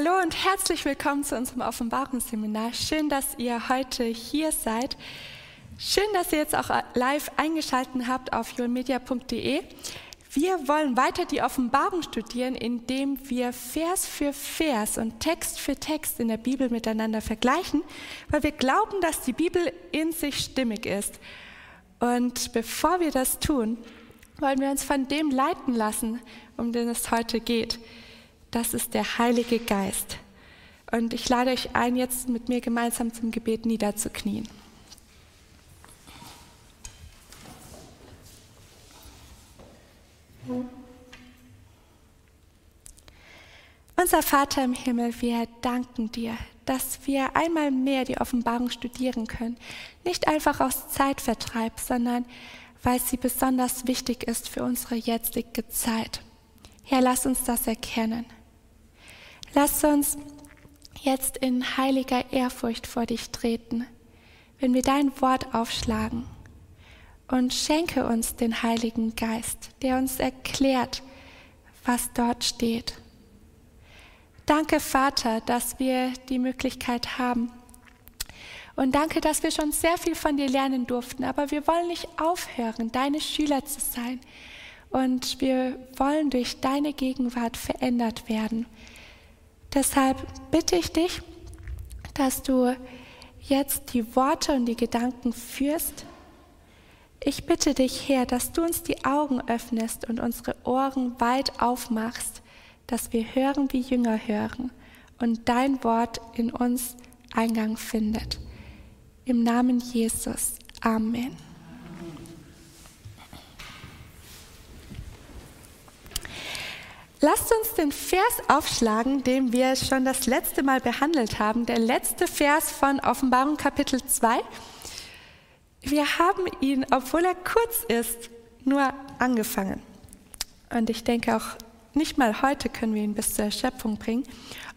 Hallo und herzlich willkommen zu unserem Offenbarungsseminar. Schön, dass ihr heute hier seid. Schön, dass ihr jetzt auch live eingeschaltet habt auf joelmedia.de. Wir wollen weiter die Offenbarung studieren, indem wir Vers für Vers und Text für Text in der Bibel miteinander vergleichen, weil wir glauben, dass die Bibel in sich stimmig ist. Und bevor wir das tun, wollen wir uns von dem leiten lassen, um den es heute geht das ist der Heilige Geist. Und ich lade euch ein, jetzt mit mir gemeinsam zum Gebet niederzuknien. Unser Vater im Himmel, wir danken dir, dass wir einmal mehr die Offenbarung studieren können. Nicht einfach aus Zeitvertreib, sondern weil sie besonders wichtig ist für unsere jetzige Zeit. Herr, lass uns das erkennen. Lass uns jetzt in heiliger Ehrfurcht vor dich treten, wenn wir dein Wort aufschlagen. Und schenke uns den Heiligen Geist, der uns erklärt, was dort steht. Danke, Vater, dass wir die Möglichkeit haben. Und danke, dass wir schon sehr viel von dir lernen durften. Aber wir wollen nicht aufhören, deine Schüler zu sein. Und wir wollen durch deine Gegenwart verändert werden. Deshalb bitte ich dich, dass du jetzt die Worte und die Gedanken führst. Ich bitte dich, Herr, dass du uns die Augen öffnest und unsere Ohren weit aufmachst, dass wir hören, wie Jünger hören und dein Wort in uns Eingang findet. Im Namen Jesus. Amen. Lasst uns den Vers aufschlagen, den wir schon das letzte Mal behandelt haben, der letzte Vers von Offenbarung Kapitel 2. Wir haben ihn, obwohl er kurz ist, nur angefangen. Und ich denke auch nicht mal heute können wir ihn bis zur Erschöpfung bringen.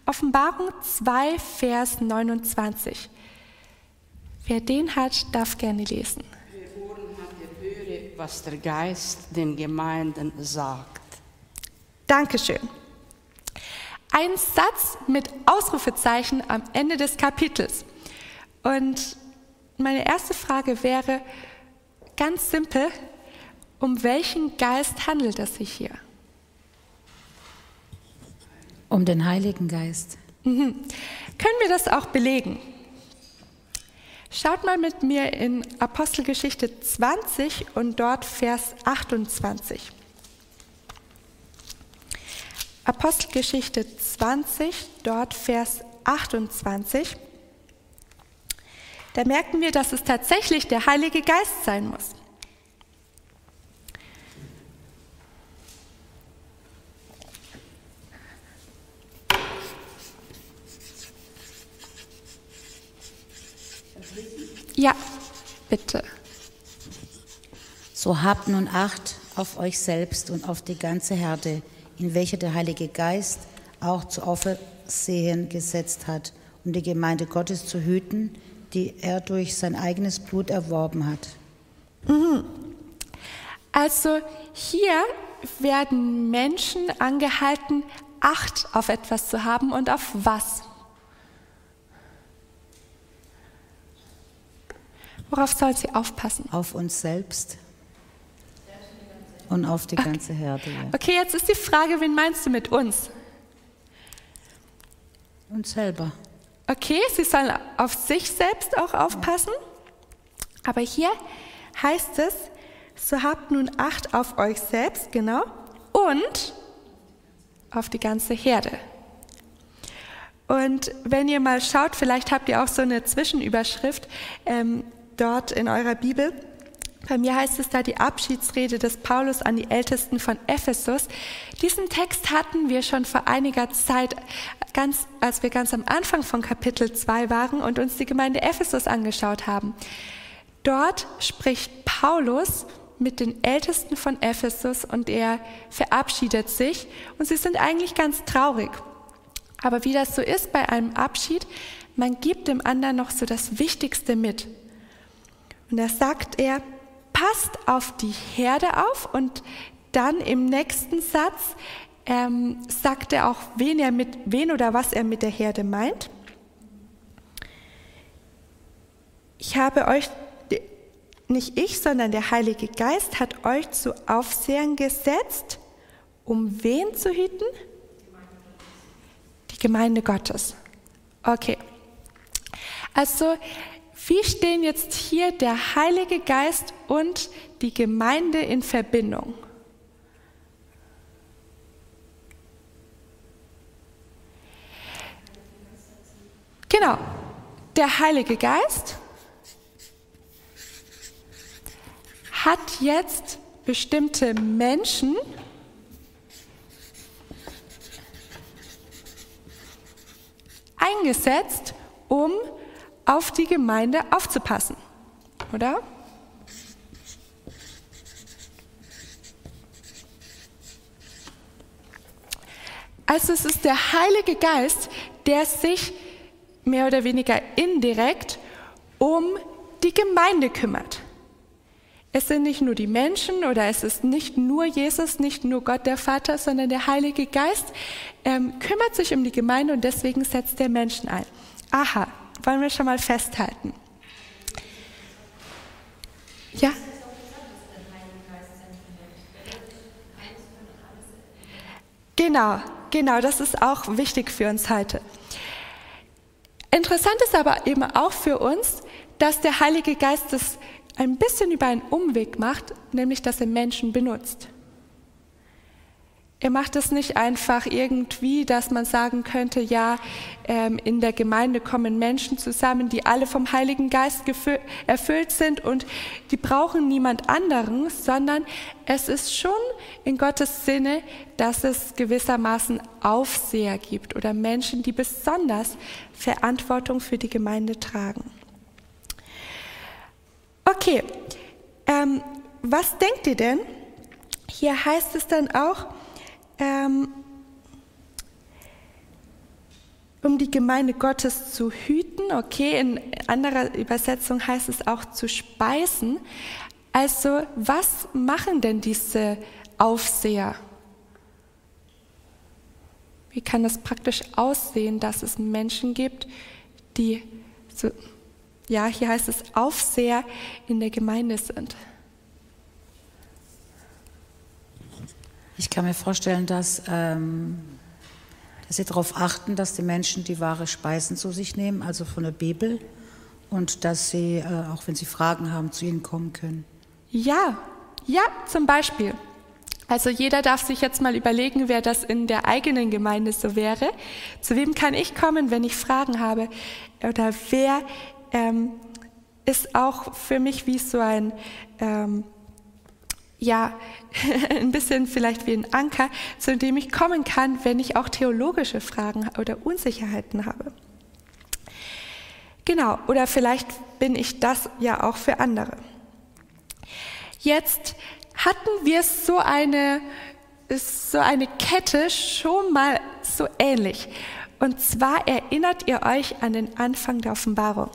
Offenbarung 2, Vers 29. Wer den hat, darf gerne lesen. Hat, der höre, was der Geist den Gemeinden sagt. Dankeschön. Ein Satz mit Ausrufezeichen am Ende des Kapitels. Und meine erste Frage wäre ganz simpel, um welchen Geist handelt es sich hier? Um den Heiligen Geist. Mhm. Können wir das auch belegen? Schaut mal mit mir in Apostelgeschichte 20 und dort Vers 28. Apostelgeschichte 20, dort Vers 28. Da merken wir, dass es tatsächlich der Heilige Geist sein muss. Ja, bitte. So habt nun Acht auf euch selbst und auf die ganze Herde, in welcher der Heilige Geist auch zu Aufersehen gesetzt hat, um die Gemeinde Gottes zu hüten, die er durch sein eigenes Blut erworben hat. Mhm. Also hier werden Menschen angehalten, Acht auf etwas zu haben und auf was? Worauf soll sie aufpassen? Auf uns selbst und auf die okay. ganze Herde. Ja. Okay, jetzt ist die Frage, wen meinst du mit uns? Uns selber. Okay, sie sollen auf sich selbst auch aufpassen. Aber hier heißt es, so habt nun Acht auf euch selbst, genau, und auf die ganze Herde. Und wenn ihr mal schaut, vielleicht habt ihr auch so eine Zwischenüberschrift ähm, dort in eurer Bibel. Bei mir heißt es da die Abschiedsrede des Paulus an die Ältesten von Ephesus. Diesen Text hatten wir schon vor einiger Zeit, ganz, als wir ganz am Anfang von Kapitel 2 waren und uns die Gemeinde Ephesus angeschaut haben. Dort spricht Paulus mit den Ältesten von Ephesus und er verabschiedet sich und sie sind eigentlich ganz traurig. Aber wie das so ist bei einem Abschied, man gibt dem anderen noch so das Wichtigste mit. Und da sagt er, passt auf die Herde auf und dann im nächsten Satz, ähm, sagt er auch, wen, er mit, wen oder was er mit der Herde meint. Ich habe euch, nicht ich, sondern der Heilige Geist hat euch zu Aufsehern gesetzt, um wen zu hüten? Die Gemeinde Gottes. Okay. Also, wie stehen jetzt hier der Heilige Geist und die Gemeinde in Verbindung? Genau, der Heilige Geist hat jetzt bestimmte Menschen eingesetzt, um auf die Gemeinde aufzupassen, oder? Also es ist der Heilige Geist, der sich mehr oder weniger indirekt um die Gemeinde kümmert. Es sind nicht nur die Menschen oder es ist nicht nur Jesus, nicht nur Gott der Vater, sondern der Heilige Geist ähm, kümmert sich um die Gemeinde und deswegen setzt der Menschen ein. Aha, wollen wir schon mal festhalten. Ja? Genau, genau, das ist auch wichtig für uns heute. Interessant ist aber eben auch für uns, dass der Heilige Geist das ein bisschen über einen Umweg macht, nämlich dass er Menschen benutzt. Er macht es nicht einfach irgendwie, dass man sagen könnte, ja, ähm, in der Gemeinde kommen Menschen zusammen, die alle vom Heiligen Geist erfüllt sind und die brauchen niemand anderen, sondern es ist schon in Gottes Sinne, dass es gewissermaßen Aufseher gibt oder Menschen, die besonders Verantwortung für die Gemeinde tragen. Okay, ähm, was denkt ihr denn? Hier heißt es dann auch, ähm, um die Gemeinde Gottes zu hüten. Okay, in anderer Übersetzung heißt es auch zu speisen. Also was machen denn diese Aufseher? Wie kann das praktisch aussehen, dass es Menschen gibt, die so ja, hier heißt es Aufseher in der Gemeinde sind. Ich kann mir vorstellen, dass, ähm, dass Sie darauf achten, dass die Menschen die wahre Speisen zu sich nehmen, also von der Bibel, und dass sie, äh, auch wenn sie Fragen haben, zu Ihnen kommen können. Ja, ja, zum Beispiel. Also jeder darf sich jetzt mal überlegen, wer das in der eigenen Gemeinde so wäre. Zu wem kann ich kommen, wenn ich Fragen habe? Oder wer ähm, ist auch für mich wie so ein, ähm, ja, ein bisschen vielleicht wie ein Anker, zu dem ich kommen kann, wenn ich auch theologische Fragen oder Unsicherheiten habe. Genau, oder vielleicht bin ich das ja auch für andere. Jetzt hatten wir so eine, so eine Kette schon mal so ähnlich. Und zwar erinnert ihr euch an den Anfang der Offenbarung.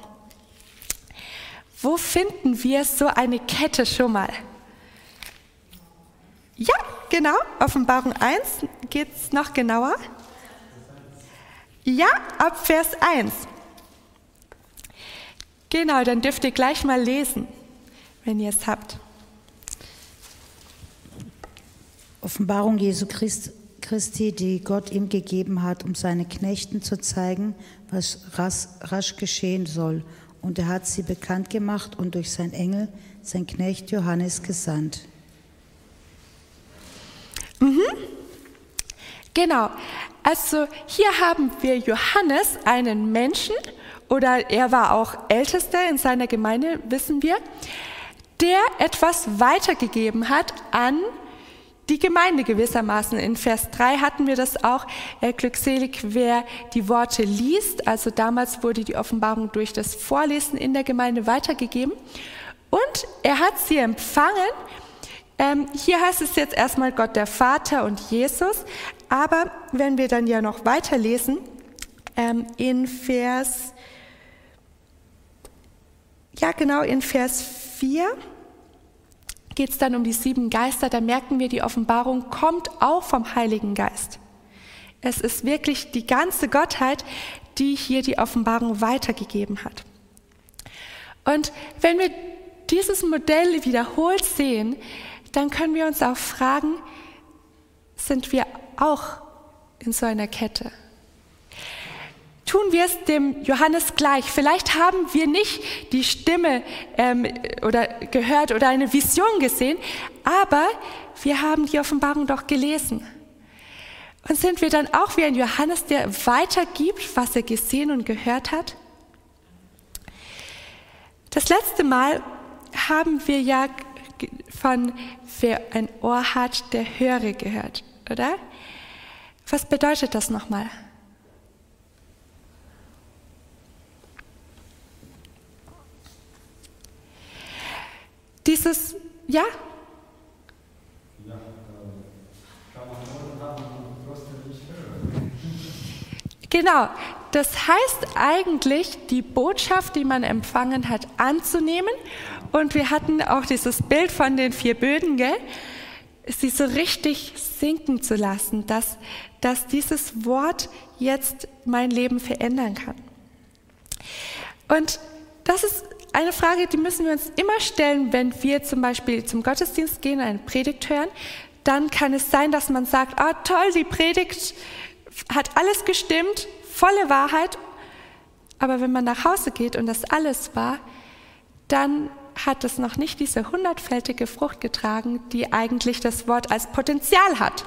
Wo finden wir so eine Kette schon mal? Ja, genau, Offenbarung 1 geht es noch genauer. Ja, ab Vers 1. Genau, dann dürft ihr gleich mal lesen, wenn ihr es habt. Offenbarung Jesu Christi, die Gott ihm gegeben hat, um seinen Knechten zu zeigen, was rasch, rasch geschehen soll und er hat sie bekannt gemacht und durch sein Engel, sein Knecht Johannes gesandt. Mhm. Genau. Also hier haben wir Johannes, einen Menschen, oder er war auch Ältester in seiner Gemeinde, wissen wir, der etwas weitergegeben hat an die Gemeinde gewissermaßen. In Vers 3 hatten wir das auch, äh, glückselig, wer die Worte liest. Also damals wurde die Offenbarung durch das Vorlesen in der Gemeinde weitergegeben. Und er hat sie empfangen. Ähm, hier heißt es jetzt erstmal Gott der Vater und Jesus. Aber wenn wir dann ja noch weiterlesen, ähm, in Vers, ja genau, in Vers 4, geht es dann um die sieben Geister, da merken wir, die Offenbarung kommt auch vom Heiligen Geist. Es ist wirklich die ganze Gottheit, die hier die Offenbarung weitergegeben hat. Und wenn wir dieses Modell wiederholt sehen, dann können wir uns auch fragen, sind wir auch in so einer Kette? Tun wir es dem Johannes gleich? Vielleicht haben wir nicht die Stimme ähm, oder gehört oder eine Vision gesehen, aber wir haben die Offenbarung doch gelesen. Und sind wir dann auch wie ein Johannes, der weitergibt, was er gesehen und gehört hat? Das letzte Mal haben wir ja von wer ein Ohr hat, der höre gehört, oder? Was bedeutet das nochmal? Dieses, ja? Ja, kann man haben und trotzdem nicht hören. Genau, das heißt eigentlich, die Botschaft, die man empfangen hat, anzunehmen. Und wir hatten auch dieses Bild von den vier Böden, gell? sie so richtig sinken zu lassen, dass, dass dieses Wort jetzt mein Leben verändern kann. Und das ist eine Frage, die müssen wir uns immer stellen, wenn wir zum Beispiel zum Gottesdienst gehen, eine Predigt hören. Dann kann es sein, dass man sagt, ah toll, die Predigt hat alles gestimmt, volle Wahrheit. Aber wenn man nach Hause geht und das alles war, dann hat es noch nicht diese hundertfältige Frucht getragen, die eigentlich das Wort als Potenzial hat.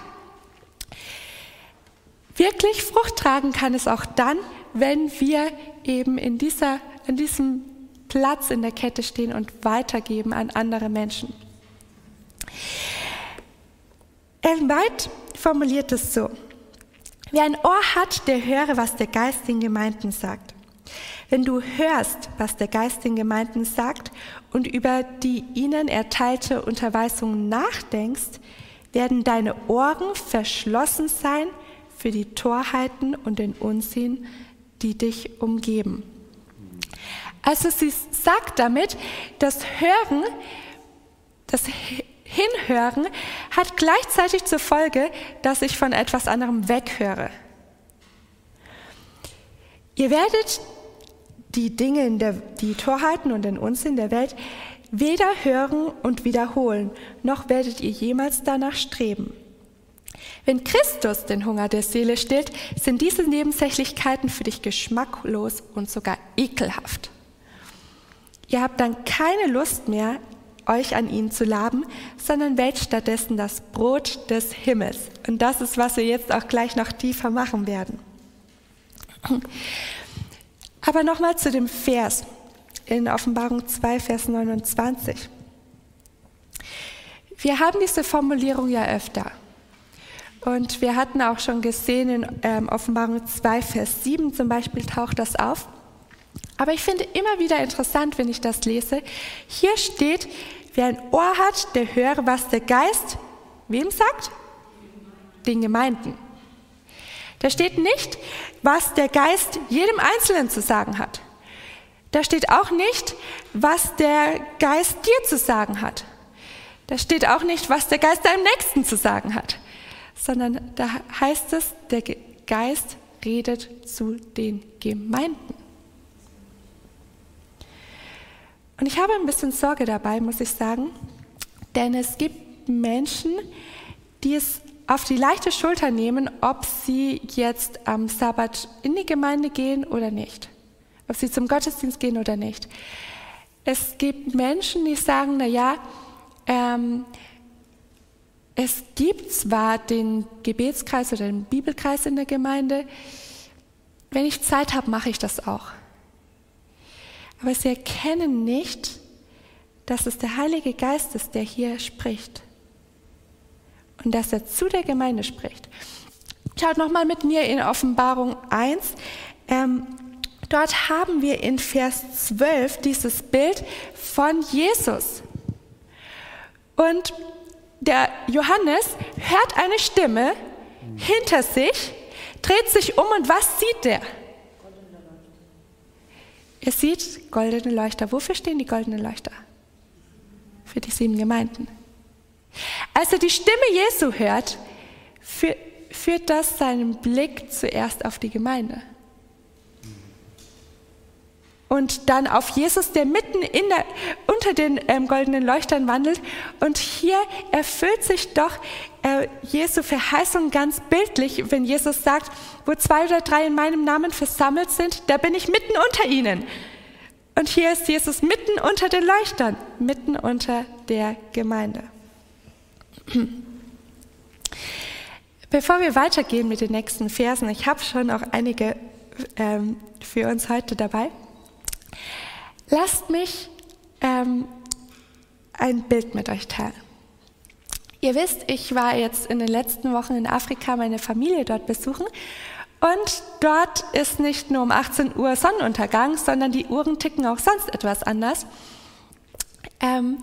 Wirklich Frucht tragen kann es auch dann, wenn wir eben in, dieser, in diesem Platz in der Kette stehen und weitergeben an andere Menschen. Ellen White formuliert es so. Wer ein Ohr hat, der höre, was der Geist den Gemeinden sagt. Wenn du hörst, was der Geist den Gemeinden sagt und über die ihnen erteilte Unterweisung nachdenkst, werden deine Ohren verschlossen sein für die Torheiten und den Unsinn, die dich umgeben. Also sie sagt damit, das Hören, das Hinhören hat gleichzeitig zur Folge, dass ich von etwas anderem weghöre. Ihr werdet die Dinge, in der, die Torheiten und den Unsinn der Welt weder hören und wiederholen, noch werdet ihr jemals danach streben. Wenn Christus den Hunger der Seele stillt, sind diese Nebensächlichkeiten für dich geschmacklos und sogar ekelhaft. Ihr habt dann keine Lust mehr, euch an ihn zu laben, sondern wählt stattdessen das Brot des Himmels. Und das ist, was wir jetzt auch gleich noch tiefer machen werden. Aber nochmal zu dem Vers in Offenbarung 2, Vers 29. Wir haben diese Formulierung ja öfter. Und wir hatten auch schon gesehen, in ähm, Offenbarung 2, Vers 7 zum Beispiel taucht das auf. Aber ich finde immer wieder interessant, wenn ich das lese. Hier steht, Wer ein Ohr hat, der höre, was der Geist wem sagt? Den Gemeinden. Da steht nicht, was der Geist jedem Einzelnen zu sagen hat. Da steht auch nicht, was der Geist dir zu sagen hat. Da steht auch nicht, was der Geist deinem Nächsten zu sagen hat, sondern da heißt es, der Geist redet zu den Gemeinden. Und ich habe ein bisschen Sorge dabei, muss ich sagen, denn es gibt Menschen, die es auf die leichte Schulter nehmen, ob sie jetzt am Sabbat in die Gemeinde gehen oder nicht, ob sie zum Gottesdienst gehen oder nicht. Es gibt Menschen, die sagen, na ja, ähm, es gibt zwar den Gebetskreis oder den Bibelkreis in der Gemeinde, wenn ich Zeit habe, mache ich das auch aber sie erkennen nicht, dass es der Heilige Geist ist, der hier spricht und dass er zu der Gemeinde spricht. Schaut nochmal mit mir in Offenbarung 1. Ähm, dort haben wir in Vers 12 dieses Bild von Jesus. Und der Johannes hört eine Stimme hinter sich, dreht sich um und was sieht er? Ihr seht goldene Leuchter. Wofür stehen die goldenen Leuchter? Für die sieben Gemeinden. Als er die Stimme Jesu hört, führt das seinen Blick zuerst auf die Gemeinde. Und dann auf Jesus, der mitten der, unter den ähm, goldenen Leuchtern wandelt. Und hier erfüllt sich doch äh, Jesu Verheißung ganz bildlich, wenn Jesus sagt, wo zwei oder drei in meinem Namen versammelt sind, da bin ich mitten unter ihnen. Und hier ist Jesus mitten unter den Leuchtern, mitten unter der Gemeinde. Bevor wir weitergehen mit den nächsten Versen, ich habe schon auch einige ähm, für uns heute dabei, lasst mich ähm, ein Bild mit euch teilen. Ihr wisst, ich war jetzt in den letzten Wochen in Afrika meine Familie dort besuchen und dort ist nicht nur um 18 Uhr Sonnenuntergang, sondern die Uhren ticken auch sonst etwas anders. Ähm,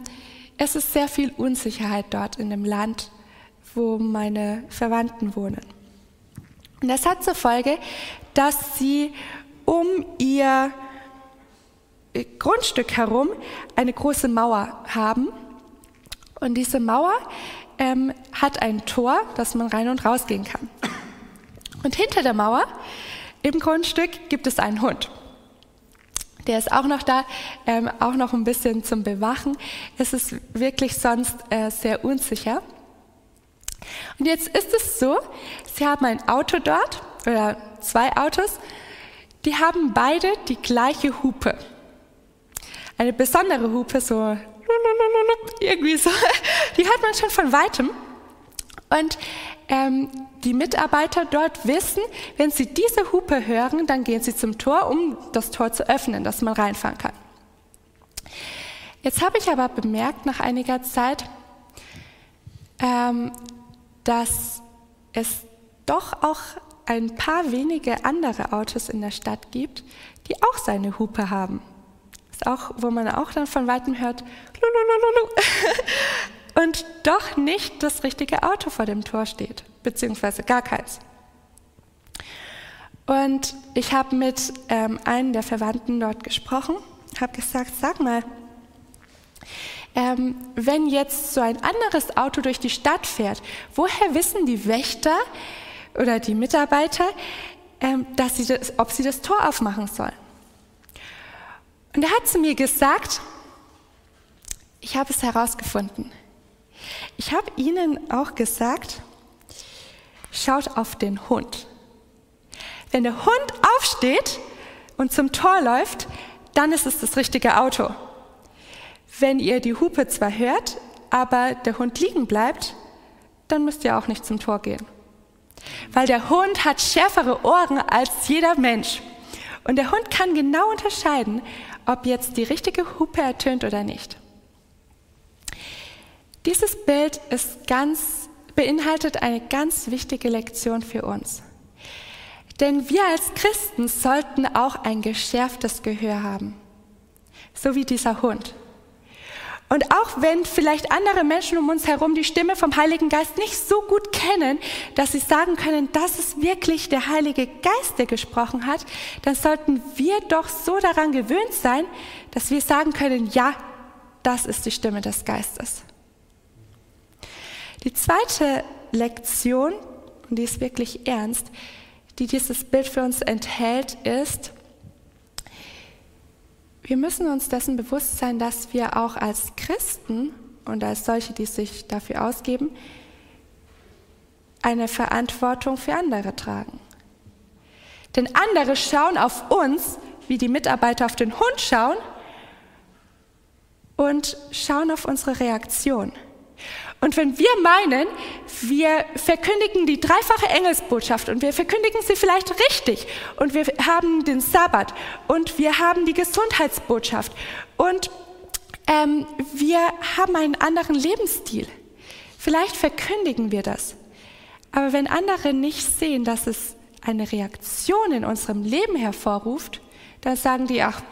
es ist sehr viel Unsicherheit dort in dem Land wo meine Verwandten wohnen. Und das hat zur Folge, dass sie um ihr Grundstück herum eine große Mauer haben. Und diese Mauer ähm, hat ein Tor, dass man rein und rausgehen kann. Und hinter der Mauer im Grundstück gibt es einen Hund. Der ist auch noch da, ähm, auch noch ein bisschen zum Bewachen. Es ist wirklich sonst äh, sehr unsicher. Und jetzt ist es so, Sie haben ein Auto dort oder zwei Autos, die haben beide die gleiche Hupe. Eine besondere Hupe, so irgendwie so, die hat man schon von weitem. Und ähm, die Mitarbeiter dort wissen, wenn sie diese Hupe hören, dann gehen sie zum Tor, um das Tor zu öffnen, dass man reinfahren kann. Jetzt habe ich aber bemerkt nach einiger Zeit, ähm, dass es doch auch ein paar wenige andere Autos in der Stadt gibt, die auch seine Hupe haben. Ist auch, wo man auch dann von weitem hört, und doch nicht das richtige Auto vor dem Tor steht, beziehungsweise gar keins. Und ich habe mit ähm, einem der Verwandten dort gesprochen, habe gesagt, sag mal, ähm, wenn jetzt so ein anderes Auto durch die Stadt fährt, woher wissen die Wächter oder die Mitarbeiter, ähm, dass sie das, ob sie das Tor aufmachen sollen? Und er hat zu mir gesagt, ich habe es herausgefunden. Ich habe ihnen auch gesagt, schaut auf den Hund. Wenn der Hund aufsteht und zum Tor läuft, dann ist es das richtige Auto. Wenn ihr die Hupe zwar hört, aber der Hund liegen bleibt, dann müsst ihr auch nicht zum Tor gehen. Weil der Hund hat schärfere Ohren als jeder Mensch. Und der Hund kann genau unterscheiden, ob jetzt die richtige Hupe ertönt oder nicht. Dieses Bild ist ganz, beinhaltet eine ganz wichtige Lektion für uns. Denn wir als Christen sollten auch ein geschärftes Gehör haben. So wie dieser Hund. Und auch wenn vielleicht andere Menschen um uns herum die Stimme vom Heiligen Geist nicht so gut kennen, dass sie sagen können, das ist wirklich der Heilige Geist, der gesprochen hat, dann sollten wir doch so daran gewöhnt sein, dass wir sagen können, ja, das ist die Stimme des Geistes. Die zweite Lektion, und die ist wirklich ernst, die dieses Bild für uns enthält, ist, wir müssen uns dessen bewusst sein, dass wir auch als Christen und als solche, die sich dafür ausgeben, eine Verantwortung für andere tragen. Denn andere schauen auf uns, wie die Mitarbeiter auf den Hund schauen, und schauen auf unsere Reaktion. Und wenn wir meinen, wir verkündigen die dreifache Engelsbotschaft und wir verkündigen sie vielleicht richtig und wir haben den Sabbat und wir haben die Gesundheitsbotschaft und ähm, wir haben einen anderen Lebensstil, vielleicht verkündigen wir das. Aber wenn andere nicht sehen, dass es eine Reaktion in unserem Leben hervorruft, dann sagen die, ach,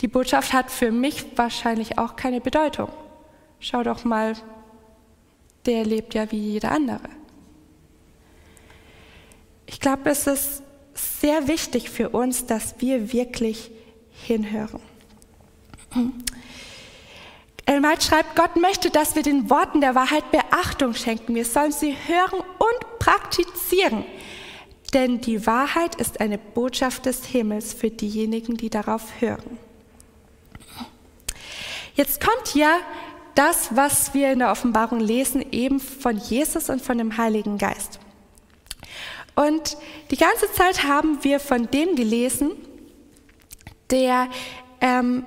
die Botschaft hat für mich wahrscheinlich auch keine Bedeutung. Schau doch mal, der lebt ja wie jeder andere. Ich glaube, es ist sehr wichtig für uns, dass wir wirklich hinhören. Elmalt schreibt, Gott möchte, dass wir den Worten der Wahrheit Beachtung schenken. Wir sollen sie hören und praktizieren. Denn die Wahrheit ist eine Botschaft des Himmels für diejenigen, die darauf hören. Jetzt kommt ja das, was wir in der Offenbarung lesen, eben von Jesus und von dem Heiligen Geist. Und die ganze Zeit haben wir von dem gelesen, der, ähm,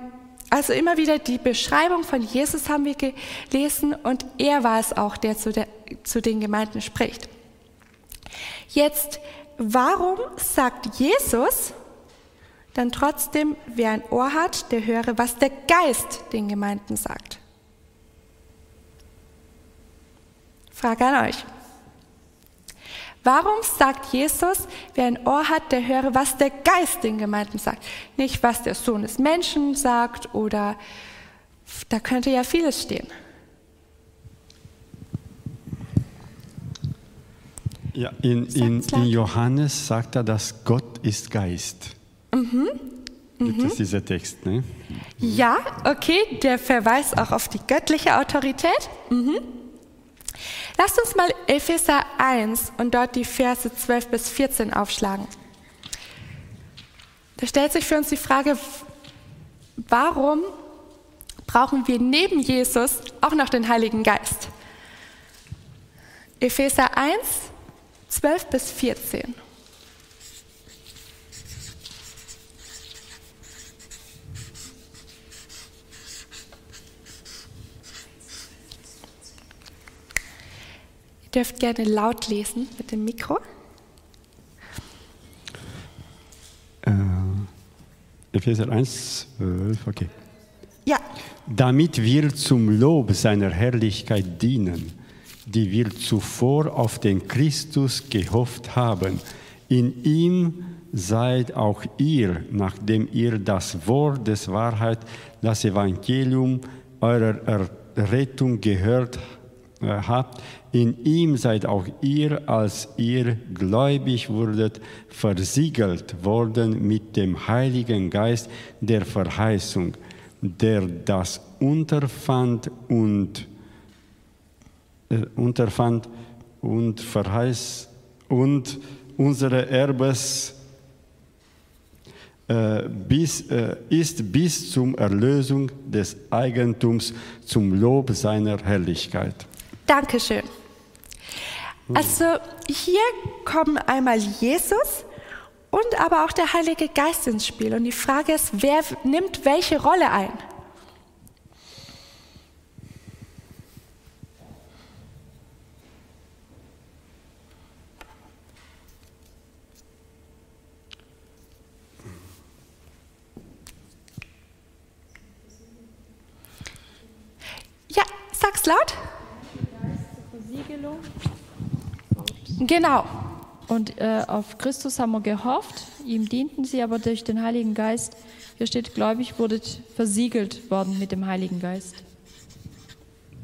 also immer wieder die Beschreibung von Jesus haben wir gelesen und er war es auch, der zu, der, zu den Gemeinden spricht. Jetzt, warum sagt Jesus dann trotzdem, wer ein Ohr hat, der höre, was der Geist den Gemeinden sagt? Frage an euch. Warum sagt Jesus, wer ein Ohr hat, der höre, was der Geist den Gemeinden sagt? Nicht, was der Sohn des Menschen sagt oder da könnte ja vieles stehen. Ja, in, in, in Johannes sagt er, dass Gott ist Geist. Mhm. Gibt es dieser Text, ne? Ja, okay, der verweist auch auf die göttliche Autorität. Mhm. Lasst uns mal Epheser 1 und dort die Verse 12 bis 14 aufschlagen. Da stellt sich für uns die Frage, warum brauchen wir neben Jesus auch noch den Heiligen Geist? Epheser 1, 12 bis 14. dürft gerne laut lesen mit dem Mikro. Äh, Epheser 1, 12, okay. Ja. Damit wir zum Lob seiner Herrlichkeit dienen, die wir zuvor auf den Christus gehofft haben. In ihm seid auch ihr, nachdem ihr das Wort des Wahrheit, das Evangelium eurer Errettung gehört habt, äh, habt, in ihm seid auch ihr, als ihr gläubig wurdet, versiegelt worden mit dem Heiligen Geist der Verheißung, der das unterfand und äh, unterfand und verheiß und unsere Erbes äh, bis, äh, ist bis zum Erlösung des Eigentums zum Lob seiner Herrlichkeit. Dankeschön. Also hier kommen einmal Jesus und aber auch der Heilige Geist ins Spiel. Und die Frage ist, wer nimmt welche Rolle ein? Ja, sag's laut. Versiegelung. Genau. Und äh, auf Christus haben wir gehofft, ihm dienten sie, aber durch den Heiligen Geist, hier steht, gläubig, wurdet versiegelt worden mit dem Heiligen Geist.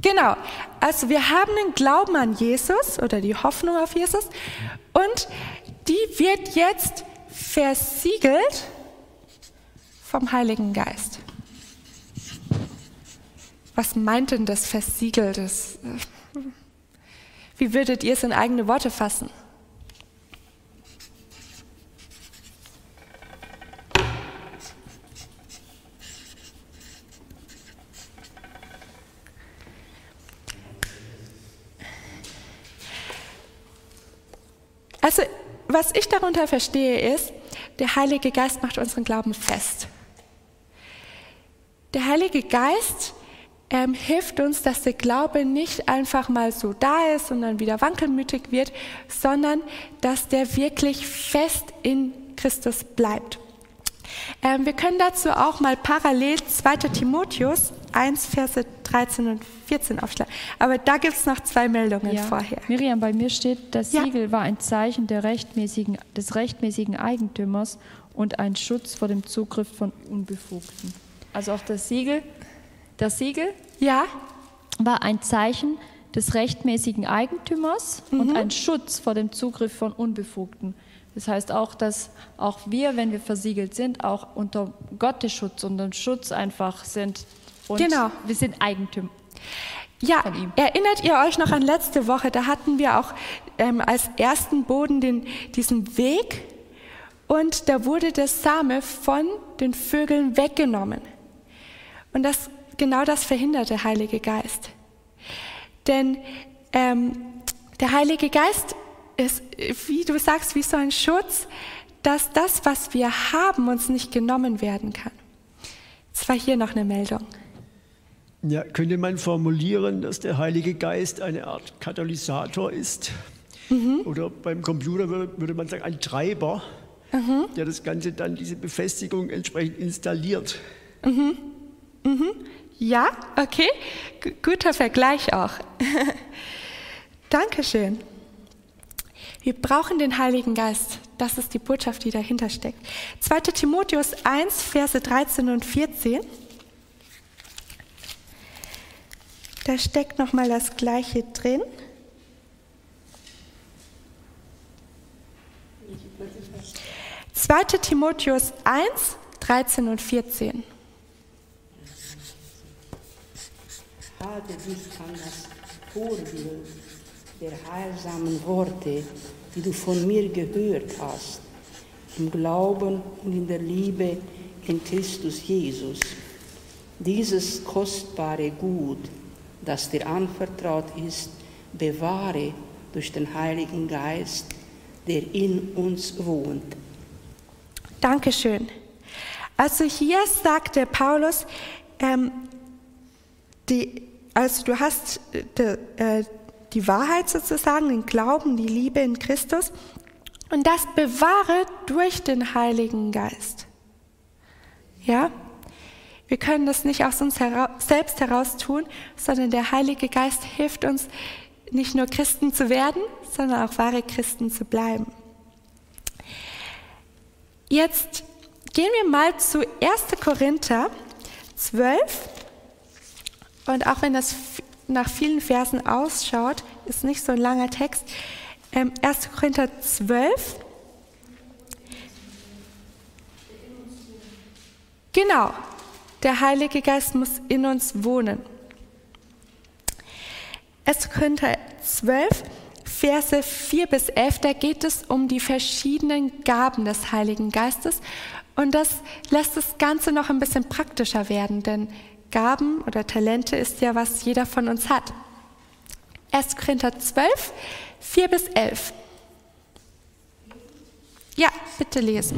Genau. Also wir haben den Glauben an Jesus oder die Hoffnung auf Jesus und die wird jetzt versiegelt vom Heiligen Geist. Was meint denn das versiegelt? Das, wie würdet ihr es in eigene Worte fassen? Also, was ich darunter verstehe, ist, der Heilige Geist macht unseren Glauben fest. Der Heilige Geist ähm, hilft uns, dass der Glaube nicht einfach mal so da ist und dann wieder wankelmütig wird, sondern dass der wirklich fest in Christus bleibt. Ähm, wir können dazu auch mal parallel 2. Timotheus 1, Verse 13 und 14 aufschlagen. Aber da gibt es noch zwei Meldungen Ja. vorher. Miriam, bei mir steht, das Ja. Siegel war ein Zeichen rechtmäßigen, des rechtmäßigen Eigentümers und ein Schutz vor dem Zugriff von Unbefugten. Also auch das Siegel, das Siegel Ja, war ein Zeichen des rechtmäßigen Eigentümers Mhm. und ein Schutz vor dem Zugriff von Unbefugten. Das heißt auch, dass auch wir, wenn wir versiegelt sind, auch unter Gottes Schutz und dem Schutz einfach sind Und Genau. wir sind Eigentümer. Ja, erinnert ihr euch noch an letzte Woche? Da hatten wir auch ähm, als ersten Boden den, diesen Weg und da wurde der Same von den Vögeln weggenommen. Und das, genau das verhindert der Heilige Geist. Denn ähm, der Heilige Geist ist, wie du sagst, wie so ein Schutz, dass das, was wir haben, uns nicht genommen werden kann. Es war hier noch eine Meldung. Ja, könnte man formulieren, dass der Heilige Geist eine Art Katalysator ist? Oder beim Computer würde, würde man sagen, ein Treiber, der das Ganze dann, diese Befestigung entsprechend installiert. Ja, okay. G guter Vergleich auch. Dankeschön. Wir brauchen den Heiligen Geist. Das ist die Botschaft, die dahinter steckt. 2. Timotheus 1, Verse 13 und 14. Da steckt nochmal das Gleiche drin. Zweite Timotheus 1, 13 und 14. Halte dich an das Vorbild der heilsamen Worte, die du von mir gehört hast, im Glauben und in der Liebe in Christus Jesus. Dieses kostbare Gut, das dir anvertraut ist, bewahre durch den Heiligen Geist, der in uns wohnt. Dankeschön. Also hier sagt der Paulus, ähm, die, also du hast äh, de, äh, die Wahrheit sozusagen, den Glauben, die Liebe in Christus und das bewahre durch den Heiligen Geist. Ja? Wir können das nicht aus uns hera selbst heraus tun, sondern der Heilige Geist hilft uns, nicht nur Christen zu werden, sondern auch wahre Christen zu bleiben. Jetzt gehen wir mal zu 1. Korinther 12. Und auch wenn das nach vielen Versen ausschaut, ist nicht so ein langer Text. 1. Korinther 12. Genau, der Heilige Geist muss in uns wohnen. 1. Korinther 12, Verse 4 bis 11, da geht es um die verschiedenen Gaben des Heiligen Geistes. Und das lässt das Ganze noch ein bisschen praktischer werden, denn Gaben oder Talente ist ja, was jeder von uns hat. 1. Korinther 12, 4 bis 11. Ja, bitte lesen.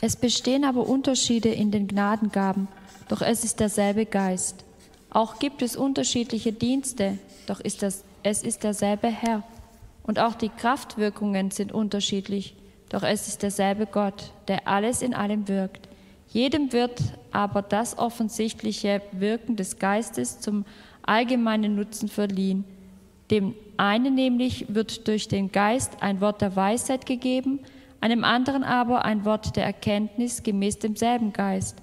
Es bestehen aber Unterschiede in den Gnadengaben, doch es ist derselbe Geist. Auch gibt es unterschiedliche Dienste, doch ist das, es ist derselbe Herr. Und auch die Kraftwirkungen sind unterschiedlich, doch es ist derselbe Gott, der alles in allem wirkt. Jedem wird aber das offensichtliche Wirken des Geistes zum allgemeinen Nutzen verliehen. Dem einen nämlich wird durch den Geist ein Wort der Weisheit gegeben, einem anderen aber ein Wort der Erkenntnis gemäß demselben Geist,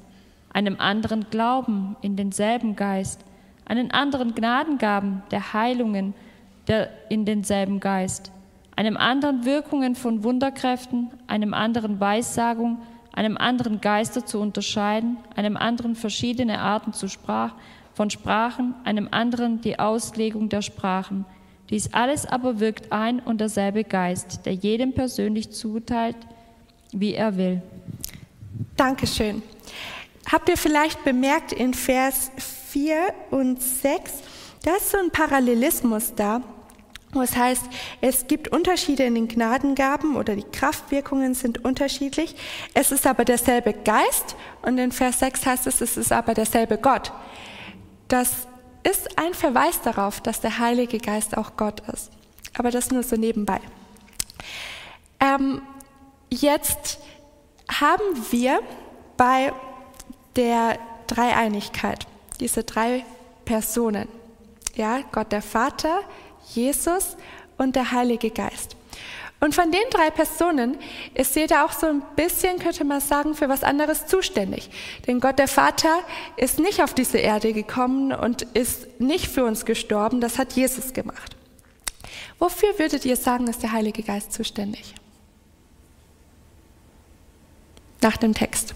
einem anderen Glauben in denselben Geist, einen anderen Gnadengaben der Heilungen der in denselben Geist, einem anderen Wirkungen von Wunderkräften, einem anderen Weissagung, einem anderen Geister zu unterscheiden, einem anderen verschiedene Arten Sprach, von Sprachen, einem anderen die Auslegung der Sprachen. Dies alles aber wirkt ein und derselbe Geist, der jedem persönlich zuteilt, wie er will. Dankeschön. Habt ihr vielleicht bemerkt in Vers 4 und 6, da ist so ein Parallelismus da, es heißt, es gibt Unterschiede in den Gnadengaben oder die Kraftwirkungen sind unterschiedlich. Es ist aber derselbe Geist und in Vers 6 heißt es, es ist aber derselbe Gott. Das ist ein Verweis darauf, dass der Heilige Geist auch Gott ist. Aber das nur so nebenbei. Ähm, jetzt haben wir bei der Dreieinigkeit diese drei Personen. Ja, Gott der Vater, Jesus und der Heilige Geist. Und von den drei Personen ist jeder auch so ein bisschen, könnte man sagen, für was anderes zuständig. Denn Gott der Vater ist nicht auf diese Erde gekommen und ist nicht für uns gestorben, das hat Jesus gemacht. Wofür würdet ihr sagen, ist der Heilige Geist zuständig? Nach dem Text.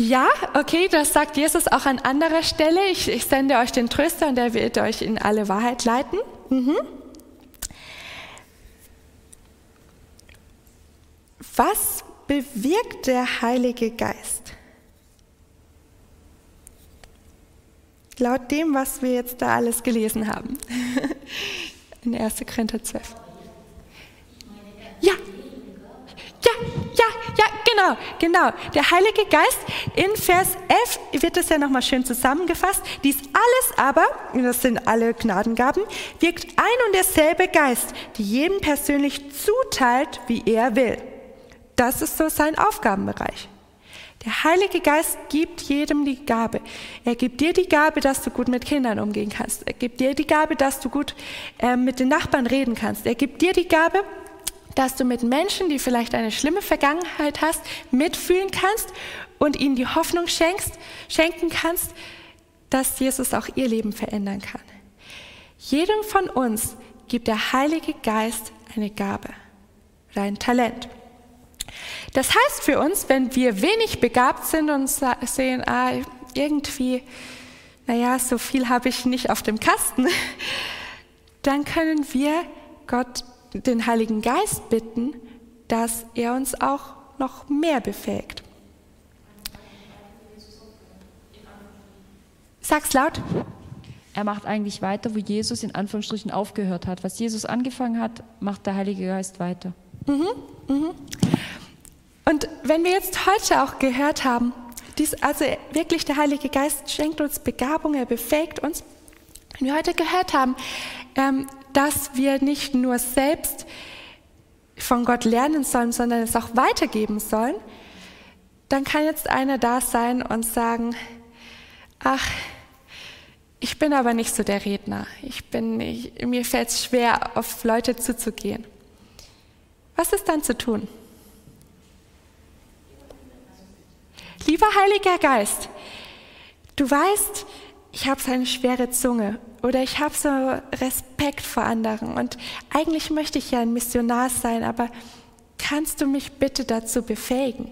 Ja, okay, das sagt Jesus auch an anderer Stelle. Ich, ich sende euch den Tröster und er wird euch in alle Wahrheit leiten. Mhm. Was bewirkt der Heilige Geist? Laut dem, was wir jetzt da alles gelesen haben. In 1. Korinther 12. Ja, ja, ja, ja, genau, genau. Der Heilige Geist, in Vers 11 wird es ja nochmal schön zusammengefasst. Dies alles aber, das sind alle Gnadengaben, wirkt ein und derselbe Geist, die jedem persönlich zuteilt, wie er will. Das ist so sein Aufgabenbereich. Der Heilige Geist gibt jedem die Gabe. Er gibt dir die Gabe, dass du gut mit Kindern umgehen kannst. Er gibt dir die Gabe, dass du gut äh, mit den Nachbarn reden kannst. Er gibt dir die Gabe, dass du mit Menschen, die vielleicht eine schlimme Vergangenheit hast, mitfühlen kannst und ihnen die Hoffnung schenkst, schenken kannst, dass Jesus auch ihr Leben verändern kann. Jedem von uns gibt der Heilige Geist eine Gabe oder ein Talent. Das heißt für uns, wenn wir wenig begabt sind und sehen, ah, irgendwie, naja, so viel habe ich nicht auf dem Kasten, dann können wir Gott, den Heiligen Geist bitten, dass er uns auch noch mehr befähigt. Sag's laut. Er macht eigentlich weiter, wo Jesus in Anführungsstrichen aufgehört hat. Was Jesus angefangen hat, macht der Heilige Geist weiter. Mhm, mhm. Und wenn wir jetzt heute auch gehört haben, dies, also wirklich der Heilige Geist schenkt uns Begabung, er befähigt uns. Wenn wir heute gehört haben, ähm, dass wir nicht nur selbst von Gott lernen sollen, sondern es auch weitergeben sollen, dann kann jetzt einer da sein und sagen, ach, ich bin aber nicht so der Redner. Ich bin, ich, mir fällt es schwer, auf Leute zuzugehen. Was ist dann zu tun? Lieber Heiliger Geist, du weißt, ich habe so eine schwere Zunge oder ich habe so Respekt vor anderen und eigentlich möchte ich ja ein Missionar sein, aber kannst du mich bitte dazu befähigen?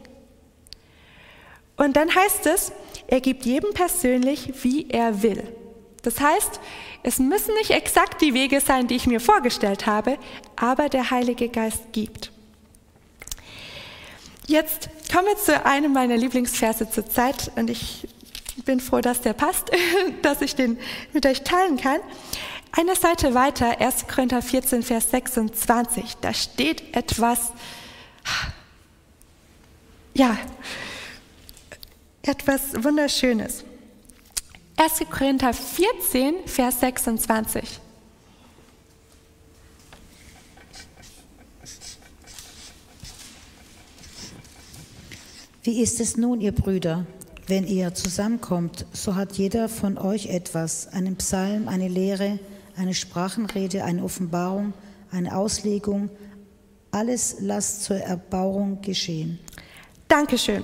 Und dann heißt es, er gibt jedem persönlich, wie er will. Das heißt, es müssen nicht exakt die Wege sein, die ich mir vorgestellt habe, aber der Heilige Geist gibt. Jetzt kommen wir zu einem meiner Lieblingsverse zur Zeit und ich bin froh, dass der passt, dass ich den mit euch teilen kann. Eine Seite weiter, 1. Korinther 14, Vers 26, da steht etwas, ja, etwas Wunderschönes. 1. Korinther 14, Vers 26. Wie ist es nun, ihr Brüder? Wenn ihr zusammenkommt, so hat jeder von euch etwas, einen Psalm, eine Lehre, eine Sprachenrede, eine Offenbarung, eine Auslegung. Alles lasst zur Erbauung geschehen. Dankeschön.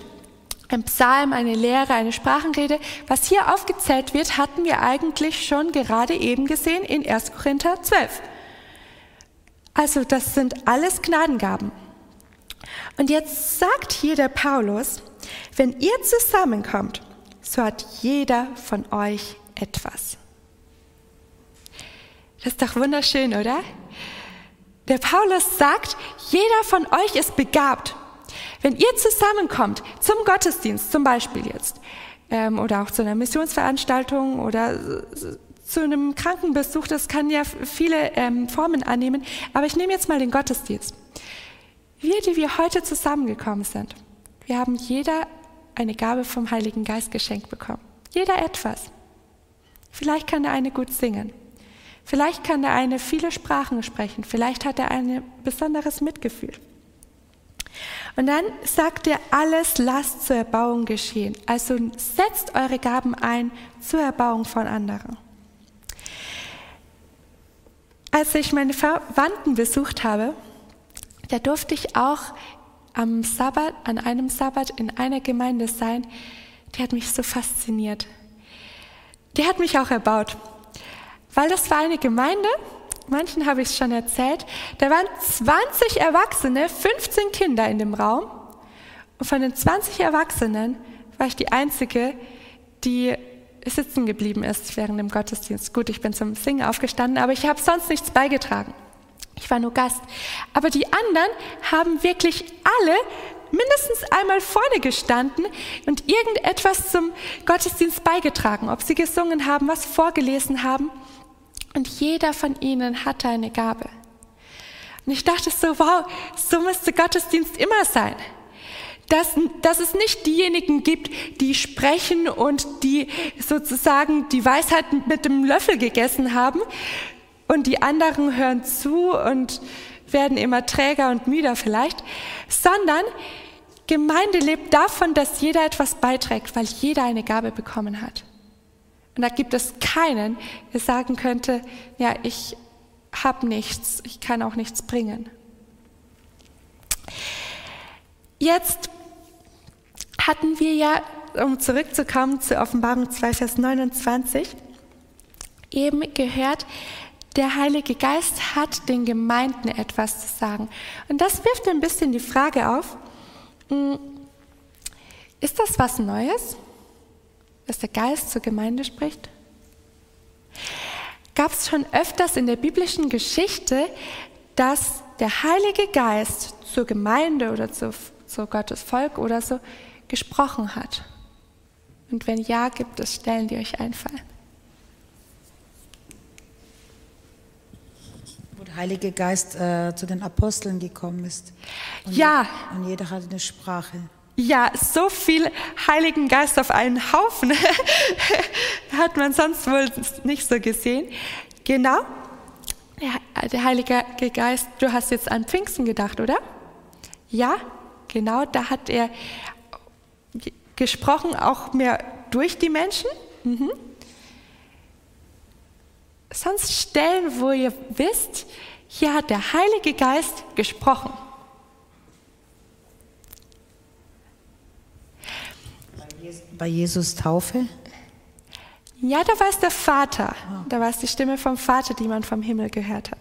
Ein Psalm, eine Lehre, eine Sprachenrede. Was hier aufgezählt wird, hatten wir eigentlich schon gerade eben gesehen in 1. Korinther 12. Also das sind alles Gnadengaben. Und jetzt sagt hier der Paulus, wenn ihr zusammenkommt, so hat jeder von euch etwas. Das ist doch wunderschön, oder? Der Paulus sagt, jeder von euch ist begabt. Wenn ihr zusammenkommt zum Gottesdienst zum Beispiel jetzt, ähm, oder auch zu einer Missionsveranstaltung oder zu einem Krankenbesuch, das kann ja viele ähm, Formen annehmen, aber ich nehme jetzt mal den Gottesdienst. Wir, die wir heute zusammengekommen sind, wir haben jeder eine Gabe vom Heiligen Geist geschenkt bekommen. Jeder etwas. Vielleicht kann der eine gut singen. Vielleicht kann der eine viele Sprachen sprechen. Vielleicht hat er ein besonderes Mitgefühl. Und dann sagt er, alles lasst zur Erbauung geschehen. Also setzt eure Gaben ein zur Erbauung von anderen. Als ich meine Verwandten besucht habe, da durfte ich auch am Sabbat, an einem Sabbat in einer Gemeinde sein, die hat mich so fasziniert. Die hat mich auch erbaut, weil das war eine Gemeinde, manchen habe ich es schon erzählt, da waren 20 Erwachsene, 15 Kinder in dem Raum und von den 20 Erwachsenen war ich die Einzige, die sitzen geblieben ist während dem Gottesdienst. Gut, ich bin zum Singen aufgestanden, aber ich habe sonst nichts beigetragen. Ich war nur Gast. Aber die anderen haben wirklich alle mindestens einmal vorne gestanden und irgendetwas zum Gottesdienst beigetragen, ob sie gesungen haben, was vorgelesen haben. Und jeder von ihnen hatte eine Gabe. Und ich dachte so, wow, so müsste Gottesdienst immer sein. Dass, dass es nicht diejenigen gibt, die sprechen und die sozusagen die Weisheit mit dem Löffel gegessen haben und die anderen hören zu und werden immer träger und müder vielleicht, sondern Gemeinde lebt davon, dass jeder etwas beiträgt, weil jeder eine Gabe bekommen hat. Und da gibt es keinen, der sagen könnte, ja, ich habe nichts, ich kann auch nichts bringen. Jetzt hatten wir ja, um zurückzukommen zu Offenbarung 2, Vers 29, eben gehört, der Heilige Geist hat den Gemeinden etwas zu sagen. Und das wirft ein bisschen die Frage auf, hm, ist das was Neues, dass der Geist zur Gemeinde spricht? Gab es schon öfters in der biblischen Geschichte, dass der Heilige Geist zur Gemeinde oder zu, zu Gottes Volk oder so gesprochen hat? Und wenn ja, gibt es Stellen, die euch einfallen? Wo der Heilige Geist äh, zu den Aposteln gekommen ist. Und ja. Je, und jeder hatte eine Sprache. Ja, so viel Heiligen Geist auf einen Haufen hat man sonst wohl nicht so gesehen. Genau, der Heilige Geist, du hast jetzt an Pfingsten gedacht, oder? Ja, genau, da hat er gesprochen, auch mehr durch die Menschen. Mhm. Sonst Stellen, wo ihr wisst, hier hat der Heilige Geist gesprochen. Bei Jesus Taufe? Ja, da war es der Vater. Da war es die Stimme vom Vater, die man vom Himmel gehört hat.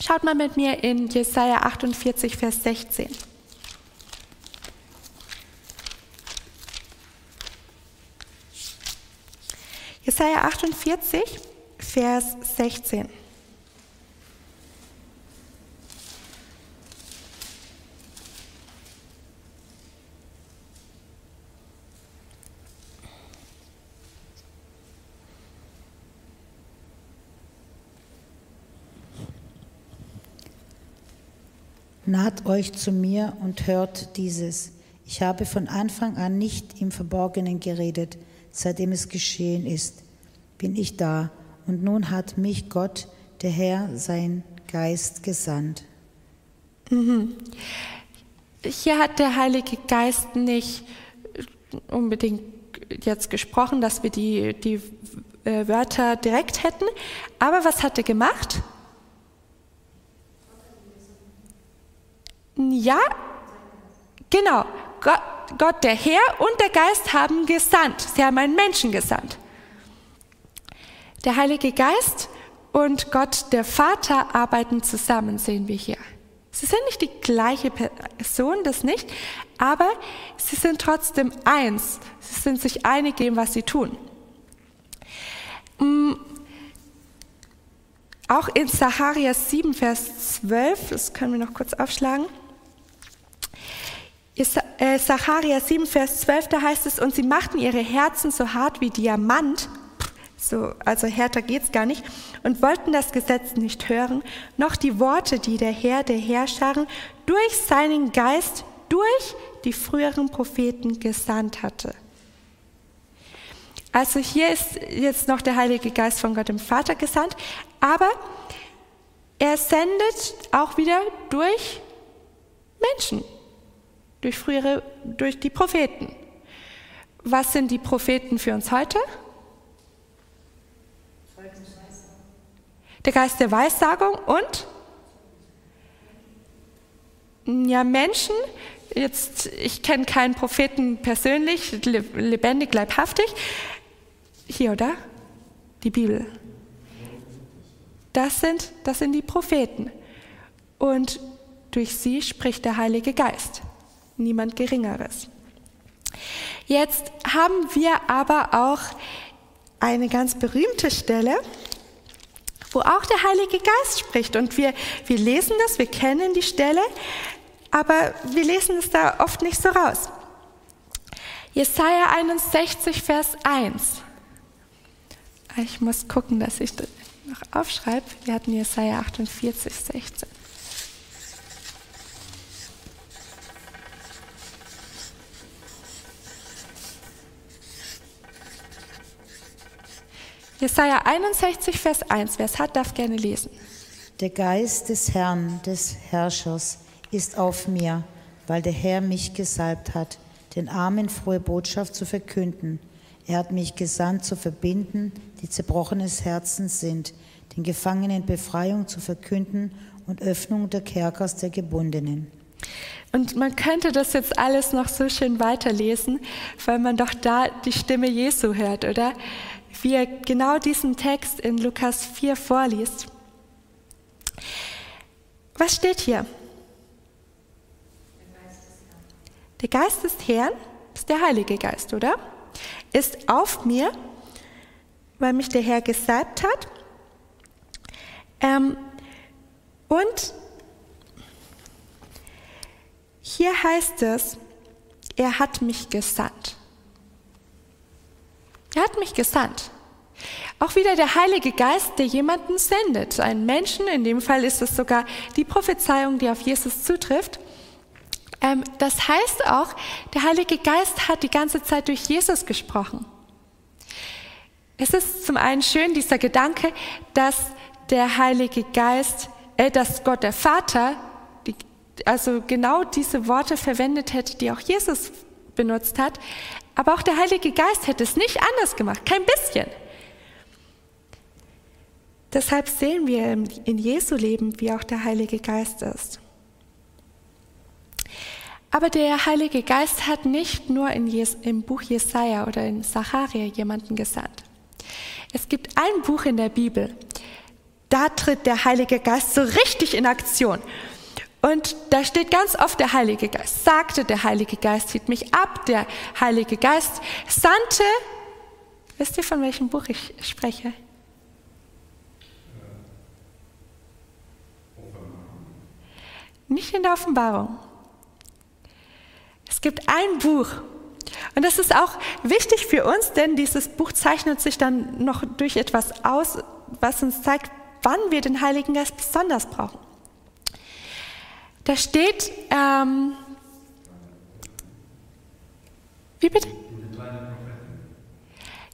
Schaut mal mit mir in Jesaja 48, Vers 16. Jesaja 48, Vers 16. Naht euch zu mir und hört dieses. Ich habe von Anfang an nicht im Verborgenen geredet, seitdem es geschehen ist. Bin ich da und nun hat mich Gott, der Herr, sein Geist gesandt. Mhm. Hier hat der Heilige Geist nicht unbedingt jetzt gesprochen, dass wir die, die äh, Wörter direkt hätten, aber was hat er gemacht? Ja, genau. Gott, Gott, der Herr und der Geist haben gesandt. Sie haben einen Menschen gesandt. Der Heilige Geist und Gott, der Vater, arbeiten zusammen, sehen wir hier. Sie sind nicht die gleiche Person, das nicht, aber sie sind trotzdem eins. Sie sind sich einig in was sie tun. Mm, auch in Zacharias 7, Vers 12, das können wir noch kurz aufschlagen. Äh, Sacharja 7, Vers 12, da heißt es, und sie machten ihre Herzen so hart wie Diamant, so, also härter geht's gar nicht, und wollten das Gesetz nicht hören, noch die Worte, die der Herr der Herrscharen durch seinen Geist, durch die früheren Propheten gesandt hatte. Also hier ist jetzt noch der Heilige Geist von Gott dem Vater gesandt, aber er sendet auch wieder durch Menschen, durch frühere, durch die Propheten. Was sind die Propheten für uns heute? Der Geist der Weissagung und ja Menschen. Jetzt ich kenne keinen Propheten persönlich, lebendig, leibhaftig. Hier oder? Die Bibel. Das sind, das sind die Propheten. Und durch sie spricht der Heilige Geist niemand Geringeres. Jetzt haben wir aber auch eine ganz berühmte Stelle, wo auch der Heilige Geist spricht. Und wir, wir lesen das, wir kennen die Stelle, aber wir lesen es da oft nicht so raus. Jesaja 61, Vers 1. Ich muss gucken, dass ich das noch aufschreibe. Wir hatten Jesaja 48, 16. Jesaja 61, Vers 1. Wer es hat, darf gerne lesen. Der Geist des Herrn, des Herrschers, ist auf mir, weil der Herr mich gesalbt hat, den Armen frohe Botschaft zu verkünden. Er hat mich gesandt, zu verbinden, die zerbrochenes Herzens sind, den Gefangenen Befreiung zu verkünden und Öffnung der Kerkers der Gebundenen. Und man könnte das jetzt alles noch so schön weiterlesen, weil man doch da die Stimme Jesu hört, oder? Wie er genau diesen Text in Lukas 4 vorliest. Was steht hier? Der Geist des Herrn ist der Heilige Geist, oder? Ist auf mir, weil mich der Herr gesalbt hat. Ähm, und hier heißt es, er hat mich gesandt. Er hat mich gesandt. Auch wieder der Heilige Geist, der jemanden sendet, einen Menschen, in dem Fall ist es sogar die Prophezeiung, die auf Jesus zutrifft. Ähm, das heißt auch, der Heilige Geist hat die ganze Zeit durch Jesus gesprochen. Es ist zum einen schön dieser Gedanke, dass der Heilige Geist, äh, dass Gott der Vater, die, also genau diese Worte verwendet hätte, die auch Jesus benutzt hat, aber auch der Heilige Geist hätte es nicht anders gemacht, kein bisschen. Deshalb sehen wir in Jesu Leben, wie auch der Heilige Geist ist. Aber der Heilige Geist hat nicht nur Jes im Buch Jesaja oder in Sacharia jemanden gesandt. Es gibt ein Buch in der Bibel, da tritt der Heilige Geist so richtig in Aktion. Und da steht ganz oft der Heilige Geist, sagte, der Heilige Geist zieht mich ab, der Heilige Geist sandte. Wisst ihr, von welchem Buch ich spreche? Nicht in der Offenbarung. Es gibt ein Buch. Und das ist auch wichtig für uns, denn dieses Buch zeichnet sich dann noch durch etwas aus, was uns zeigt, wann wir den Heiligen Geist besonders brauchen. Da steht, ähm, wie bitte?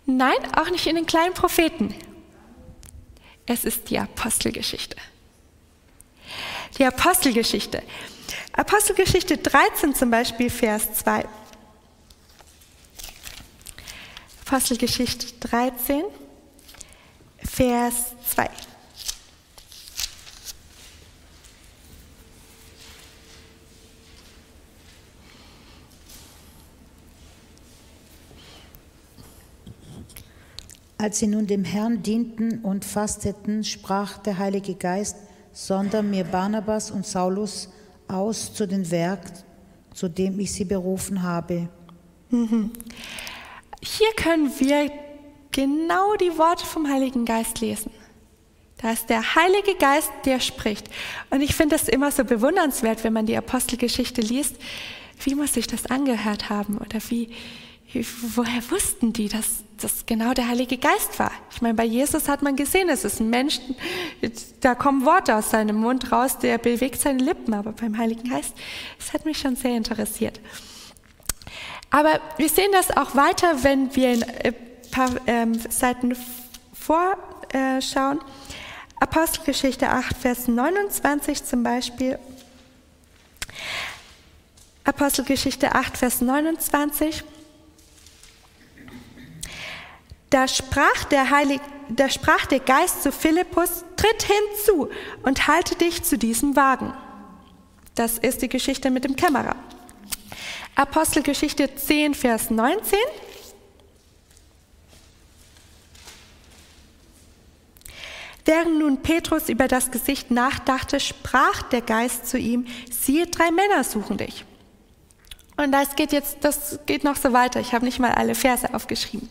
Nein, auch nicht in den kleinen Propheten. Es ist die Apostelgeschichte. Die Apostelgeschichte. Apostelgeschichte 13 zum Beispiel, Vers 2. Apostelgeschichte 13, Vers 2. Als sie nun dem Herrn dienten und fasteten, sprach der Heilige Geist, sondern mir Barnabas und Saulus aus zu dem Werk, zu dem ich sie berufen habe. Mhm. Hier können wir genau die Worte vom Heiligen Geist lesen. Da ist der Heilige Geist, der spricht. Und ich finde das immer so bewundernswert, wenn man die Apostelgeschichte liest. Wie muss sich das angehört haben oder wie, woher wussten die, dass das genau der Heilige Geist war? Ich meine, bei Jesus hat man gesehen, es ist ein Mensch, da kommen Worte aus seinem Mund raus, der bewegt seine Lippen, aber beim Heiligen Geist, das hat mich schon sehr interessiert. Aber wir sehen das auch weiter, wenn wir ein äh, paar ähm, Seiten vorschauen. Apostelgeschichte 8, Vers 29 zum Beispiel. Apostelgeschichte 8, Vers 29. Da sprach der, Heilig, da sprach der Geist zu Philippus, tritt hinzu und halte dich zu diesem Wagen. Das ist die Geschichte mit dem Kämmerer. Apostelgeschichte 10, Vers 19. Während nun Petrus über das Gesicht nachdachte, sprach der Geist zu ihm, siehe, drei Männer suchen dich. Und das geht jetzt, das geht noch so weiter. Ich habe nicht mal alle Verse aufgeschrieben.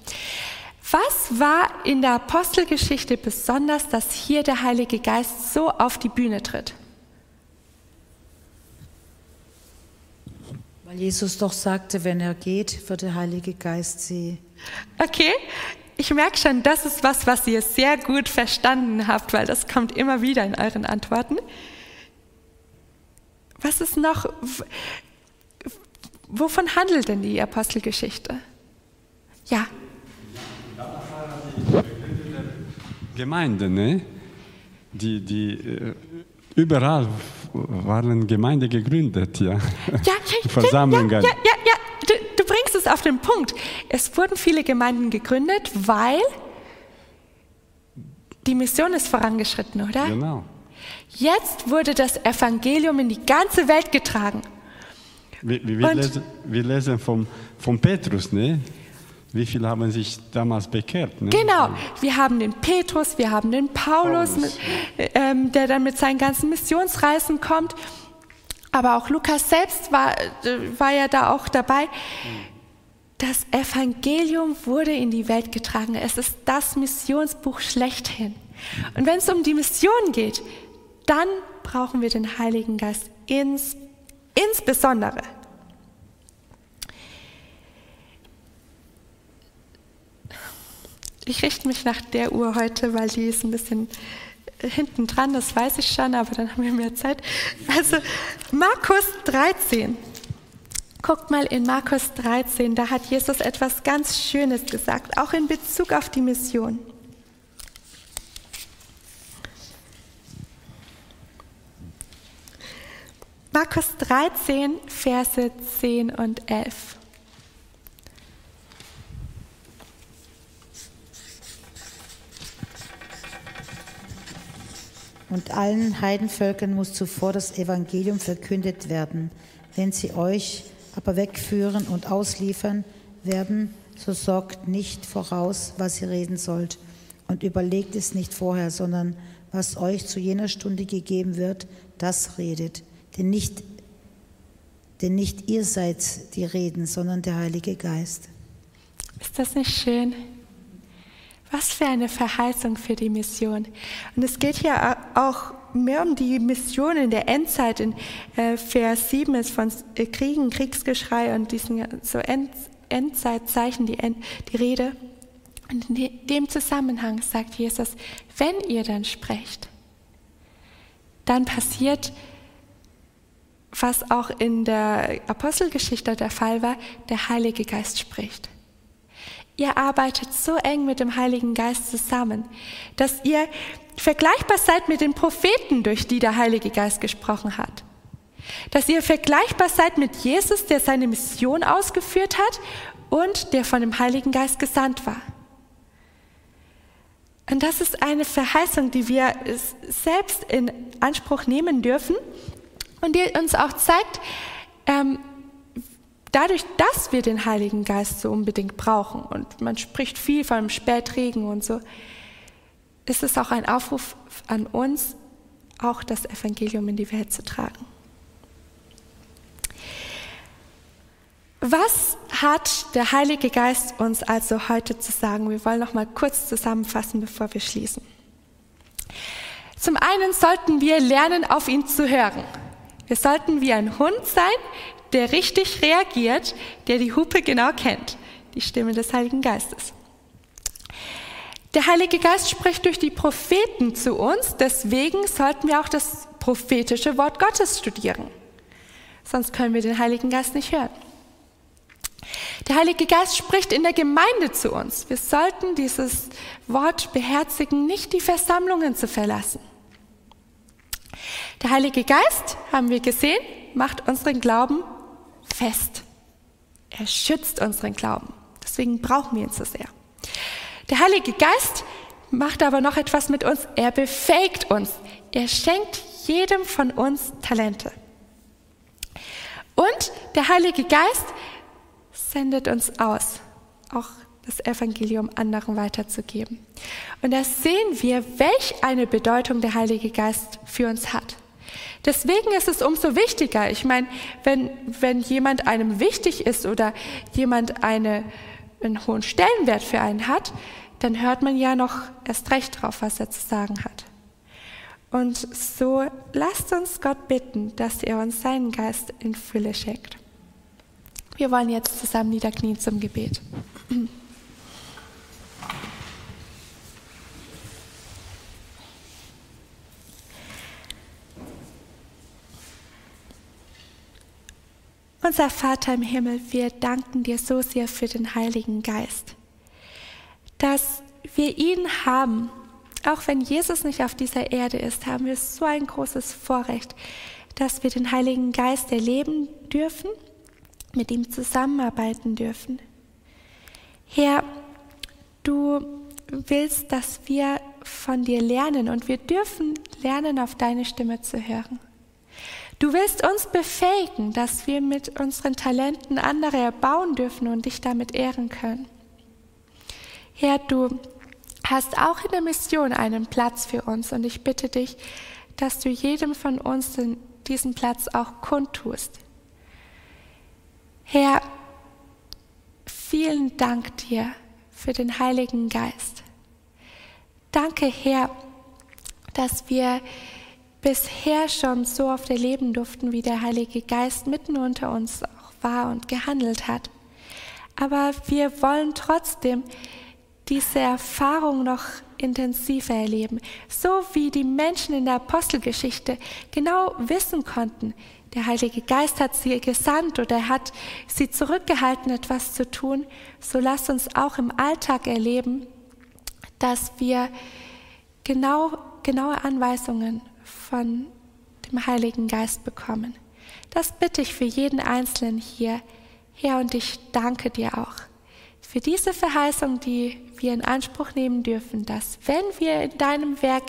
Was war in der Apostelgeschichte besonders, dass hier der Heilige Geist so auf die Bühne tritt? Weil Jesus doch sagte, wenn er geht, wird der Heilige Geist sie. Okay, ich merke schon, das ist was, was ihr sehr gut verstanden habt, weil das kommt immer wieder in euren Antworten. Was ist noch, wovon handelt denn die Apostelgeschichte? Ja. Gemeinde, ne? Die, die äh, überall waren Gemeinden gegründet, ja. Ja, ja, Versammlungen. Ja, ja, ja, ja. Du, du bringst es auf den Punkt. Es wurden viele Gemeinden gegründet, weil die Mission ist vorangeschritten, oder? Genau. Jetzt wurde das Evangelium in die ganze Welt getragen. Wir, wir, Und- lesen, wir lesen vom, vom Petrus, ne? Wie viele haben sich damals bekehrt? Ne? Genau, wir haben den Petrus, wir haben den Paulus, Paulus, mit, ähm, der dann mit seinen ganzen Missionsreisen kommt. Aber auch Lukas selbst war, äh, war ja da auch dabei. Das Evangelium wurde in die Welt getragen. Es ist das Missionsbuch schlechthin. Und wenn es um die Mission geht, dann brauchen wir den Heiligen Geist ins, insbesondere. Ich richte mich nach der Uhr heute, weil die ist ein bisschen hinten dran, das weiß ich schon, aber dann haben wir mehr Zeit. Also Markus 13. Guckt mal in Markus 13, da hat Jesus etwas ganz Schönes gesagt, auch in Bezug auf die Mission. Markus 13, Verse 10 und 11. Und allen Heidenvölkern muss zuvor das Evangelium verkündet werden. Wenn sie euch aber wegführen und ausliefern werden, so sorgt nicht voraus, was ihr reden sollt. Und überlegt es nicht vorher, sondern was euch zu jener Stunde gegeben wird, das redet. Denn nicht, denn nicht ihr seid die Reden, sondern der Heilige Geist. Ist das nicht schön? Was für eine Verheißung für die Mission. Und es geht hier auch mehr um die Mission in der Endzeit. In äh, Vers 7 ist von äh, Kriegen, Kriegsgeschrei und diesen so End, Endzeitzeichen die, End, die Rede. Und in de, dem Zusammenhang sagt Jesus, wenn ihr dann sprecht, dann passiert, was auch in der Apostelgeschichte der Fall war, der Heilige Geist spricht. Ihr arbeitet so eng mit dem Heiligen Geist zusammen, dass ihr vergleichbar seid mit den Propheten, durch die der Heilige Geist gesprochen hat. Dass ihr vergleichbar seid mit Jesus, der seine Mission ausgeführt hat und der von dem Heiligen Geist gesandt war. Und das ist eine Verheißung, die wir selbst in Anspruch nehmen dürfen und die uns auch zeigt, ähm, dadurch, dass wir den Heiligen Geist so unbedingt brauchen, und man spricht viel von Spätregen und so, ist es auch ein Aufruf an uns, auch das Evangelium in die Welt zu tragen. Was hat der Heilige Geist uns also heute zu sagen? Wir wollen noch mal kurz zusammenfassen, bevor wir schließen. Zum einen sollten wir lernen, auf ihn zu hören. Wir sollten wie ein Hund sein, der richtig reagiert, der die Hupe genau kennt, die Stimme des Heiligen Geistes. Der Heilige Geist spricht durch die Propheten zu uns, deswegen sollten wir auch das prophetische Wort Gottes studieren. Sonst können wir den Heiligen Geist nicht hören. Der Heilige Geist spricht in der Gemeinde zu uns. Wir sollten dieses Wort beherzigen, nicht die Versammlungen zu verlassen. Der Heilige Geist, haben wir gesehen, macht unseren Glauben fest. Er schützt unseren Glauben. Deswegen brauchen wir ihn so sehr. Der Heilige Geist macht aber noch etwas mit uns. Er befähigt uns. Er schenkt jedem von uns Talente. Und der Heilige Geist sendet uns aus, auch das Evangelium anderen weiterzugeben. Und da sehen wir, welch eine Bedeutung der Heilige Geist für uns hat. Deswegen ist es umso wichtiger. Ich meine, wenn, wenn jemand einem wichtig ist oder jemand eine, einen hohen Stellenwert für einen hat, dann hört man ja noch erst recht drauf, was er zu sagen hat. Und so lasst uns Gott bitten, dass er uns seinen Geist in Fülle schenkt. Wir wollen jetzt zusammen niederknien zum Gebet. Unser Vater im Himmel, wir danken dir so sehr für den Heiligen Geist, dass wir ihn haben. Auch wenn Jesus nicht auf dieser Erde ist, haben wir so ein großes Vorrecht, dass wir den Heiligen Geist erleben dürfen, mit ihm zusammenarbeiten dürfen. Herr, du willst, dass wir von dir lernen und wir dürfen lernen, auf deine Stimme zu hören. Du willst uns befähigen, dass wir mit unseren Talenten andere erbauen dürfen und dich damit ehren können. Herr, du hast auch in der Mission einen Platz für uns und ich bitte dich, dass du jedem von uns diesen Platz auch kundtust. Herr, vielen Dank dir für den Heiligen Geist. Danke, Herr, dass wir bisher schon so oft erleben durften, wie der Heilige Geist mitten unter uns auch war und gehandelt hat. Aber wir wollen trotzdem diese Erfahrung noch intensiver erleben, so wie die Menschen in der Apostelgeschichte genau wissen konnten, der Heilige Geist hat sie gesandt oder hat sie zurückgehalten, etwas zu tun, so lasst uns auch im Alltag erleben, dass wir genau, genaue Anweisungen von dem Heiligen Geist bekommen. Das bitte ich für jeden Einzelnen hier, Herr, und ich danke dir auch für diese Verheißung, die wir in Anspruch nehmen dürfen, dass wenn wir in deinem Werk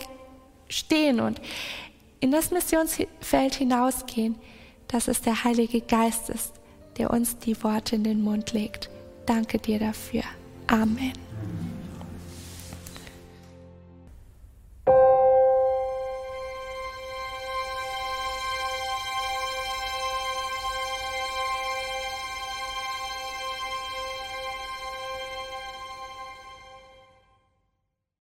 stehen und in das Missionsfeld hinausgehen, dass es der Heilige Geist ist, der uns die Worte in den Mund legt. Danke dir dafür. Amen.